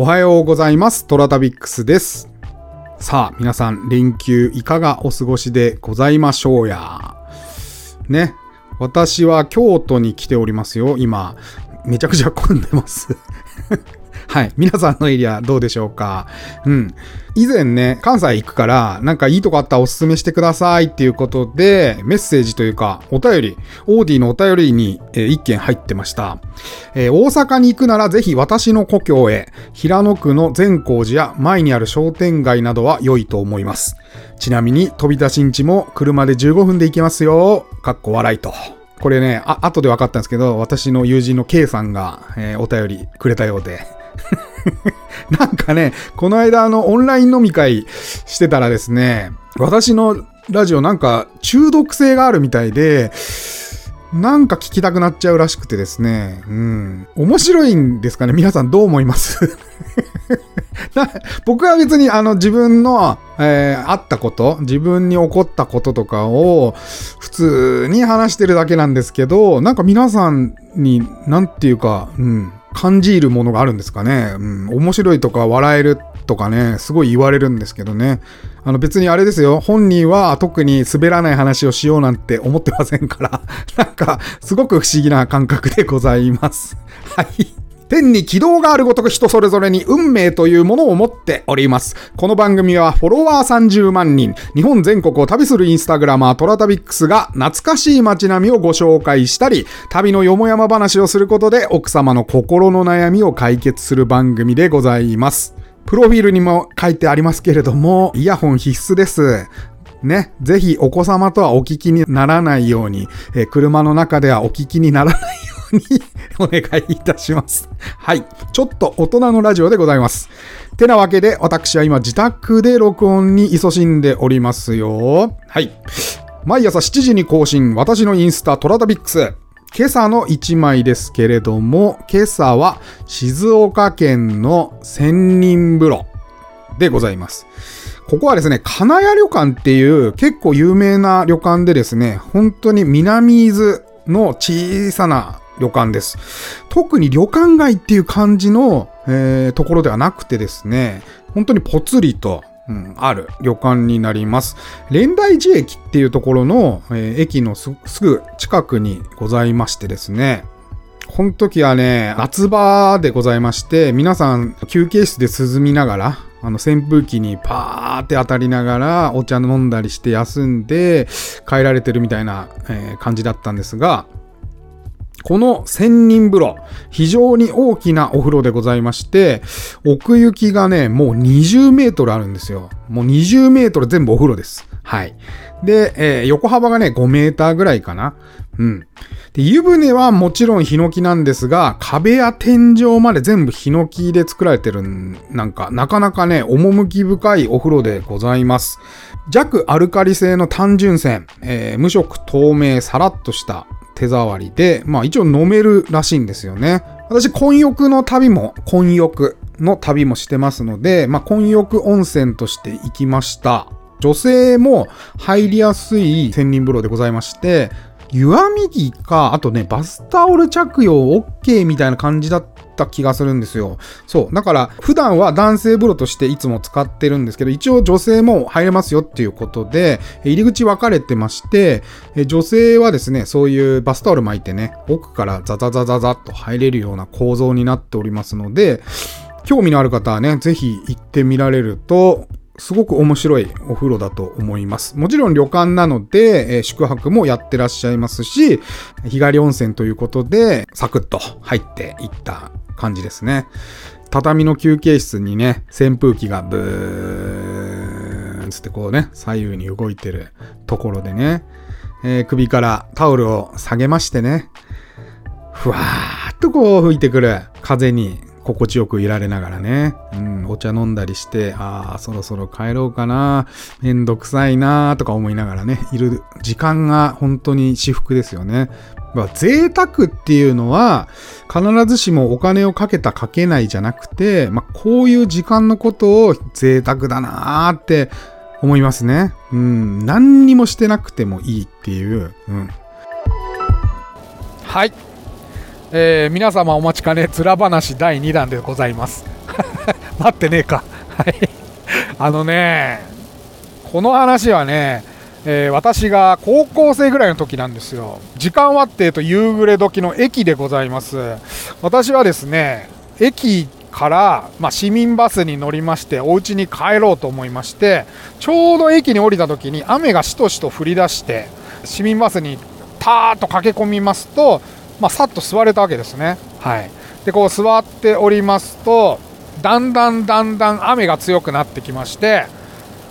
おはようございます。トラタビックスです。さあ、皆さん、連休いかがお過ごしでございましょうや。ね。私は京都に来ておりますよ。今、めちゃくちゃ混んでます。はい。皆さんのエリアどうでしょうか？うん。以前ね、関西行くから、なんかいいとこあったらおすすめしてくださいっていうことで、メッセージというか、お便り、オーディのお便りに、えー一件入ってました。えー大阪に行くならぜひ私の故郷へ、平野区の善光寺や前にある商店街などは良いと思います。ちなみに、飛び出しんちも車で15分で行けますよ。かっこ笑いと。これね、あ、後で分かったんですけど、私の友人の K さんが、えーお便りくれたようで。なんかね、この間あのオンライン飲み会してたらですね、私のラジオなんか中毒性があるみたいで、なんか聞きたくなっちゃうらしくてですね、うん。面白いんですかね？皆さんどう思います？僕は別にあの自分の、えーあったこと、自分に起こったこととかを普通に話してるだけなんですけど、なんか皆さんに、なんていうか、うん、感じるものがあるんですかね。うん、面白いとか笑えるとかね、すごい言われるんですけどね。あの別にあれですよ、本人は特に滑らない話をしようなんて思ってませんから、なんかすごく不思議な感覚でございます。はい。天に軌道があるごとく人それぞれに運命というものを持っております。この番組はフォロワー30万人、日本全国を旅するインスタグラマートラタビックスが懐かしい街並みをご紹介したり、旅のよもやま話をすることで奥様の心の悩みを解決する番組でございます。プロフィールにも書いてありますけれども、イヤホン必須です。ね、ぜひお子様とはお聞きにならないように、え車の中ではお聞きにならないようにお願いいたします。はい。ちょっと大人のラジオでございます。てなわけで、私は今自宅で録音に勤しんでおりますよ。はい。毎朝7時に更新、私のインスタトラタビックス。今朝の1枚ですけれども、今朝は静岡県の千人風呂でございます。ここはですね、金谷旅館っていう結構有名な旅館でですね、本当に南伊豆の小さな旅館です。特に旅館街っていう感じの、えーところではなくてですね、本当にぽつりと、うんある旅館になります。蓮台寺駅っていうところの、えー駅のすぐ近くにございましてですね、この時はね、夏場でございまして、皆さん休憩室で涼みながら、あの扇風機にパーって当たりながらお茶飲んだりして休んで帰られてるみたいな、え感じだったんですが、この千人風呂、非常に大きなお風呂でございまして、奥行きがね、もう20メートルあるんですよ。もう20メートル全部お風呂です。はい。で、えー横幅がね、5メーターぐらいかな。うん。で、湯船はもちろんヒノキなんですが、壁や天井まで全部ヒノキで作られてる、なんか、なかなかね、趣深いお風呂でございます。弱アルカリ性の単純泉、えー無色透明、さらっとした手触りで、まあ一応飲めるらしいんですよね。私、混浴の旅も、混浴の旅もしてますので、まあ混浴温泉として行きました。女性も入りやすい千人風呂でございまして、湯あみ着か、あとね、バスタオル着用 OK みたいな感じだった気がするんですよ。そう。だから、普段は男性風呂としていつも使ってるんですけど、一応女性も入れますよっていうことで、入り口分かれてまして、女性はですね、そういうバスタオル巻いてね、奥からザザザザザっと入れるような構造になっておりますので、興味のある方はね、ぜひ行ってみられると、すごく面白いお風呂だと思います。もちろん旅館なので、えー宿泊もやってらっしゃいますし、日帰り温泉ということで、サクッと入っていった感じですね。畳の休憩室にね、扇風機がブーンつってこうね、左右に動いてるところでね、えー首からタオルを下げましてね、ふわーっとこう吹いてくる風に心地よくいられながらね、うん、お茶飲んだりして、ああ、そろそろ帰ろうかな、めんどくさいなとか思いながらね、いる時間が本当に至福ですよね。まあ、贅沢っていうのは、必ずしもお金をかけたかけないじゃなくて、まあ、こういう時間のことを贅沢だなーって思いますね。うん、何にもしてなくてもいいっていう、うん。はい。えー皆様お待ちかね、つら話第2弾でございます。待ってねえか。はい。あのね、この話はね、えー、私が高校生ぐらいの時なんですよ。時間はってと夕暮れ時の駅でございます。私はですね、駅から、まあ、市民バスに乗りましてお家に帰ろうと思いましてちょうど駅に降りた時に雨がしとしと降り出して市民バスにターッと駆け込みますと、まあ、さっと座れたわけですね。はい、でこう座っておりますとだんだんだんだん雨が強くなってきまして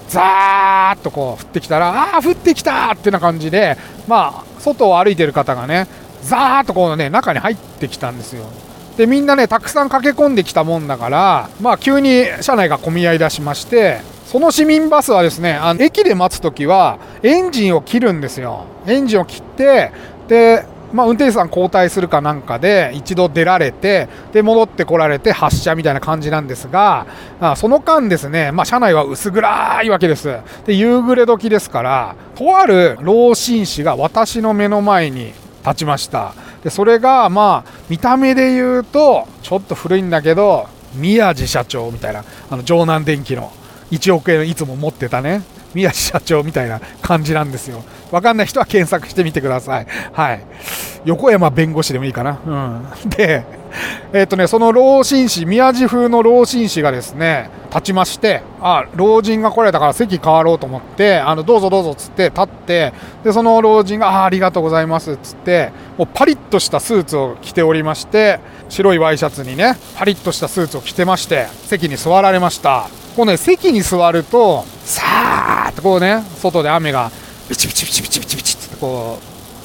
ザーッとこう降ってきたらああ降ってきたってな感じでまあ外を歩いてる方がねザーッとこうね中に入ってきたんですよ。でみんなねたくさん駆け込んできたもんだからまあ急に車内が混み合いだしましてその市民バスはですねあの駅で待つ時はエンジンを切るんですよ。エンジンを切ってでまあ、運転手さん交代するかなんかで一度出られてで戻ってこられて発車みたいな感じなんですが、あ、その間ですね、まあ、車内は薄暗いわけです。で夕暮れ時ですからとある老紳士が私の目の前に立ちました。でそれがまあ見た目で言うとちょっと古いんだけど宮地社長みたいなあの城南電機の1億円いつも持ってたね。宮地社長みたいな感じなんですよ。わかんない人は検索してみてください。はい。横山弁護士でもいいかな。うん。でえっ、ー、とねその老紳士宮地風の老紳士がですね立ちましてあ老人が来られたから席変わろうと思ってあのどうぞどうぞっつって立ってでその老人があありがとうございますっつってもうパリッとしたスーツを着ておりまして白いワイシャツにねパリッとしたスーツを着てまして席に座られました。こうね席に座るとさーっとこうね外で雨がビチビチビチビチビチビチってこ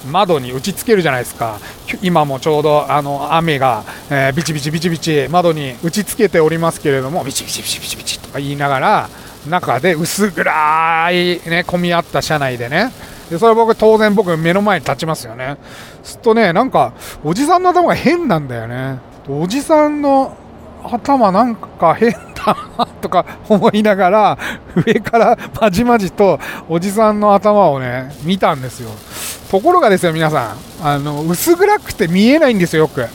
う窓に打ちつけるじゃないですか。今もちょうどあの雨が、えー、ビチビチビチビチ窓に打ちつけておりますけれどもビチビチビチビチビチとか言いながら中で薄暗いね混み合った車内でね。でそれは僕当然僕目の前に立ちますよね。すっとねなんかおじさんの頭が変なんだよね。おじさんの頭なんか変とか思いながら上からまじまじとおじさんの頭をね見たんですよ。ところがですよ皆さんあの薄暗くて見えないんですよよく。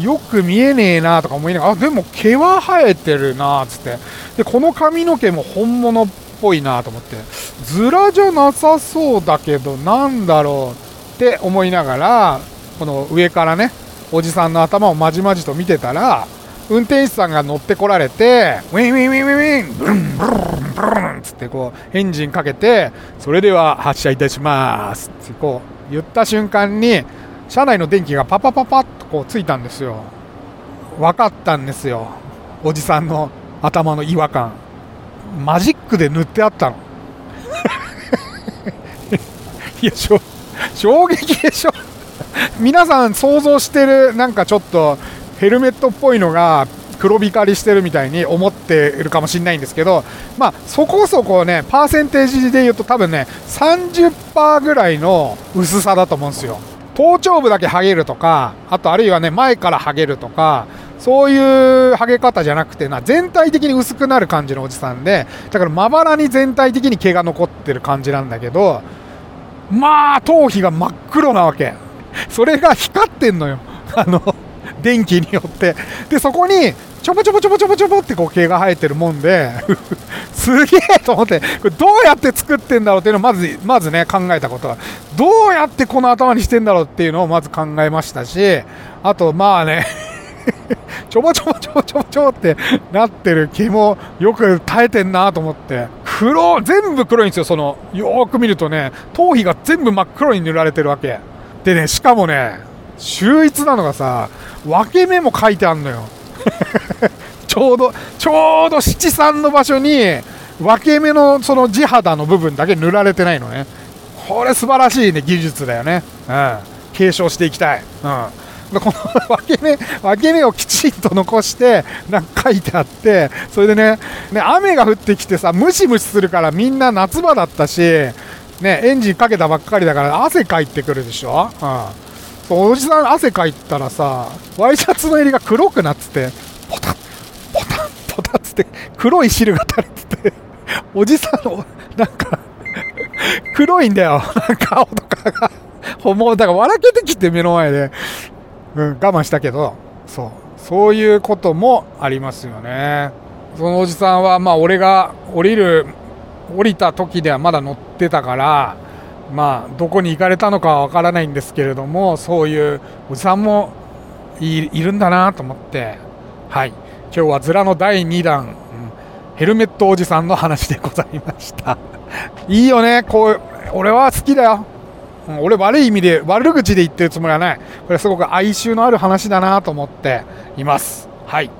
よく見えねえなとか思いながらあでも毛は生えてるなっつって。でこの髪の毛も本物っぽいなと思って。ズラじゃなさそうだけどなんだろうって思いながらこの上からねおじさんの頭をまじまじと見てたら運転手さんが乗ってこられてウィンウィンウィンウィンブルンブルンブルンつってこうエンジンかけてそれでは発車いたしますってこう言った瞬間に車内の電気がパパパパッとこうついたんですよ。分かったんですよ。おじさんの頭の違和感。マジックで塗ってあったの。いや衝撃でしょ。皆さん想像してるなんかちょっとヘルメットっぽいのが黒光りしてるみたいに思っているかもしれないんですけど、まあ、そこそこね、パーセンテージで言うと多分ね、30%ぐらいの薄さだと思うんですよ。頭頂部だけ剥げるとか、あとあるいはね、前から剥げるとか、そういう剥げ方じゃなくてな、全体的に薄くなる感じのおじさんで、だからまばらに全体的に毛が残ってる感じなんだけど、まあ、頭皮が真っ黒なわけ。それが光ってんのよ。あの電気によって。でそこにちょぼちょぼちょぼちょぼちょぼってこう毛が生えてるもんで すげえと思ってこれどうやって作ってんだろうっていうのをまずまずね考えたことは。どうやってこの頭にしてんだろうっていうのをまず考えましたしあとまあね ちょぼちょぼちょぼちょぼちょぼってなってる毛もよく耐えてんなと思って。黒全部黒いんですよそのよく見るとね。頭皮が全部真っ黒に塗られてるわけ。でねしかもね秀逸なのがさ分け目も書いてあんのよ。ちょうどちょうど七三の場所に分け目のその地肌の部分だけ塗られてないのね。これ素晴らしいね技術だよね、うん、継承していきたい、うん、この 分け目分け目をきちんと残してなんか書いてあってそれでねね雨が降ってきてさムシムシするからみんな夏場だったしねエンジンかけたばっかりだから汗かいてくるでしょ、うん。おじさん汗かいたらさワイシャツの襟が黒くなっててポタッポタッポタッつって黒い汁が垂れてておじさんのなんか黒いんだよ。顔とかが。もうだから笑けてきて目の前で、うん、我慢したけどそう。そういうこともありますよね。そのおじさんはまあ俺が降りる降りた時ではまだ乗ってたからまあどこに行かれたのかはわからないんですけれどもそういうおじさんもいるんだなと思ってはい。今日はズラの第2弾、うん、ヘルメットおじさんの話でございました。いいよねこう俺は好きだよ、うん、俺悪い意味で悪口で言ってるつもりはない。これすごく哀愁のある話だなと思っています。はい。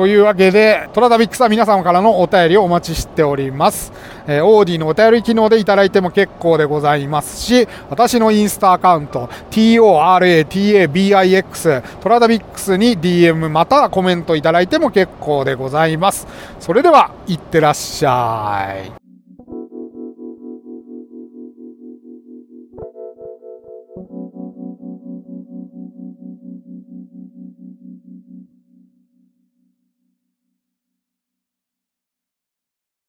というわけで、トラダビックスは皆様からのお便りをお待ちしております。えー、オーディのお便り機能でいただいても結構でございますし、私のインスタアカウント、TORATABIX、トラダビックスに DM またはコメントいただいても結構でございます。それでは、いってらっしゃい。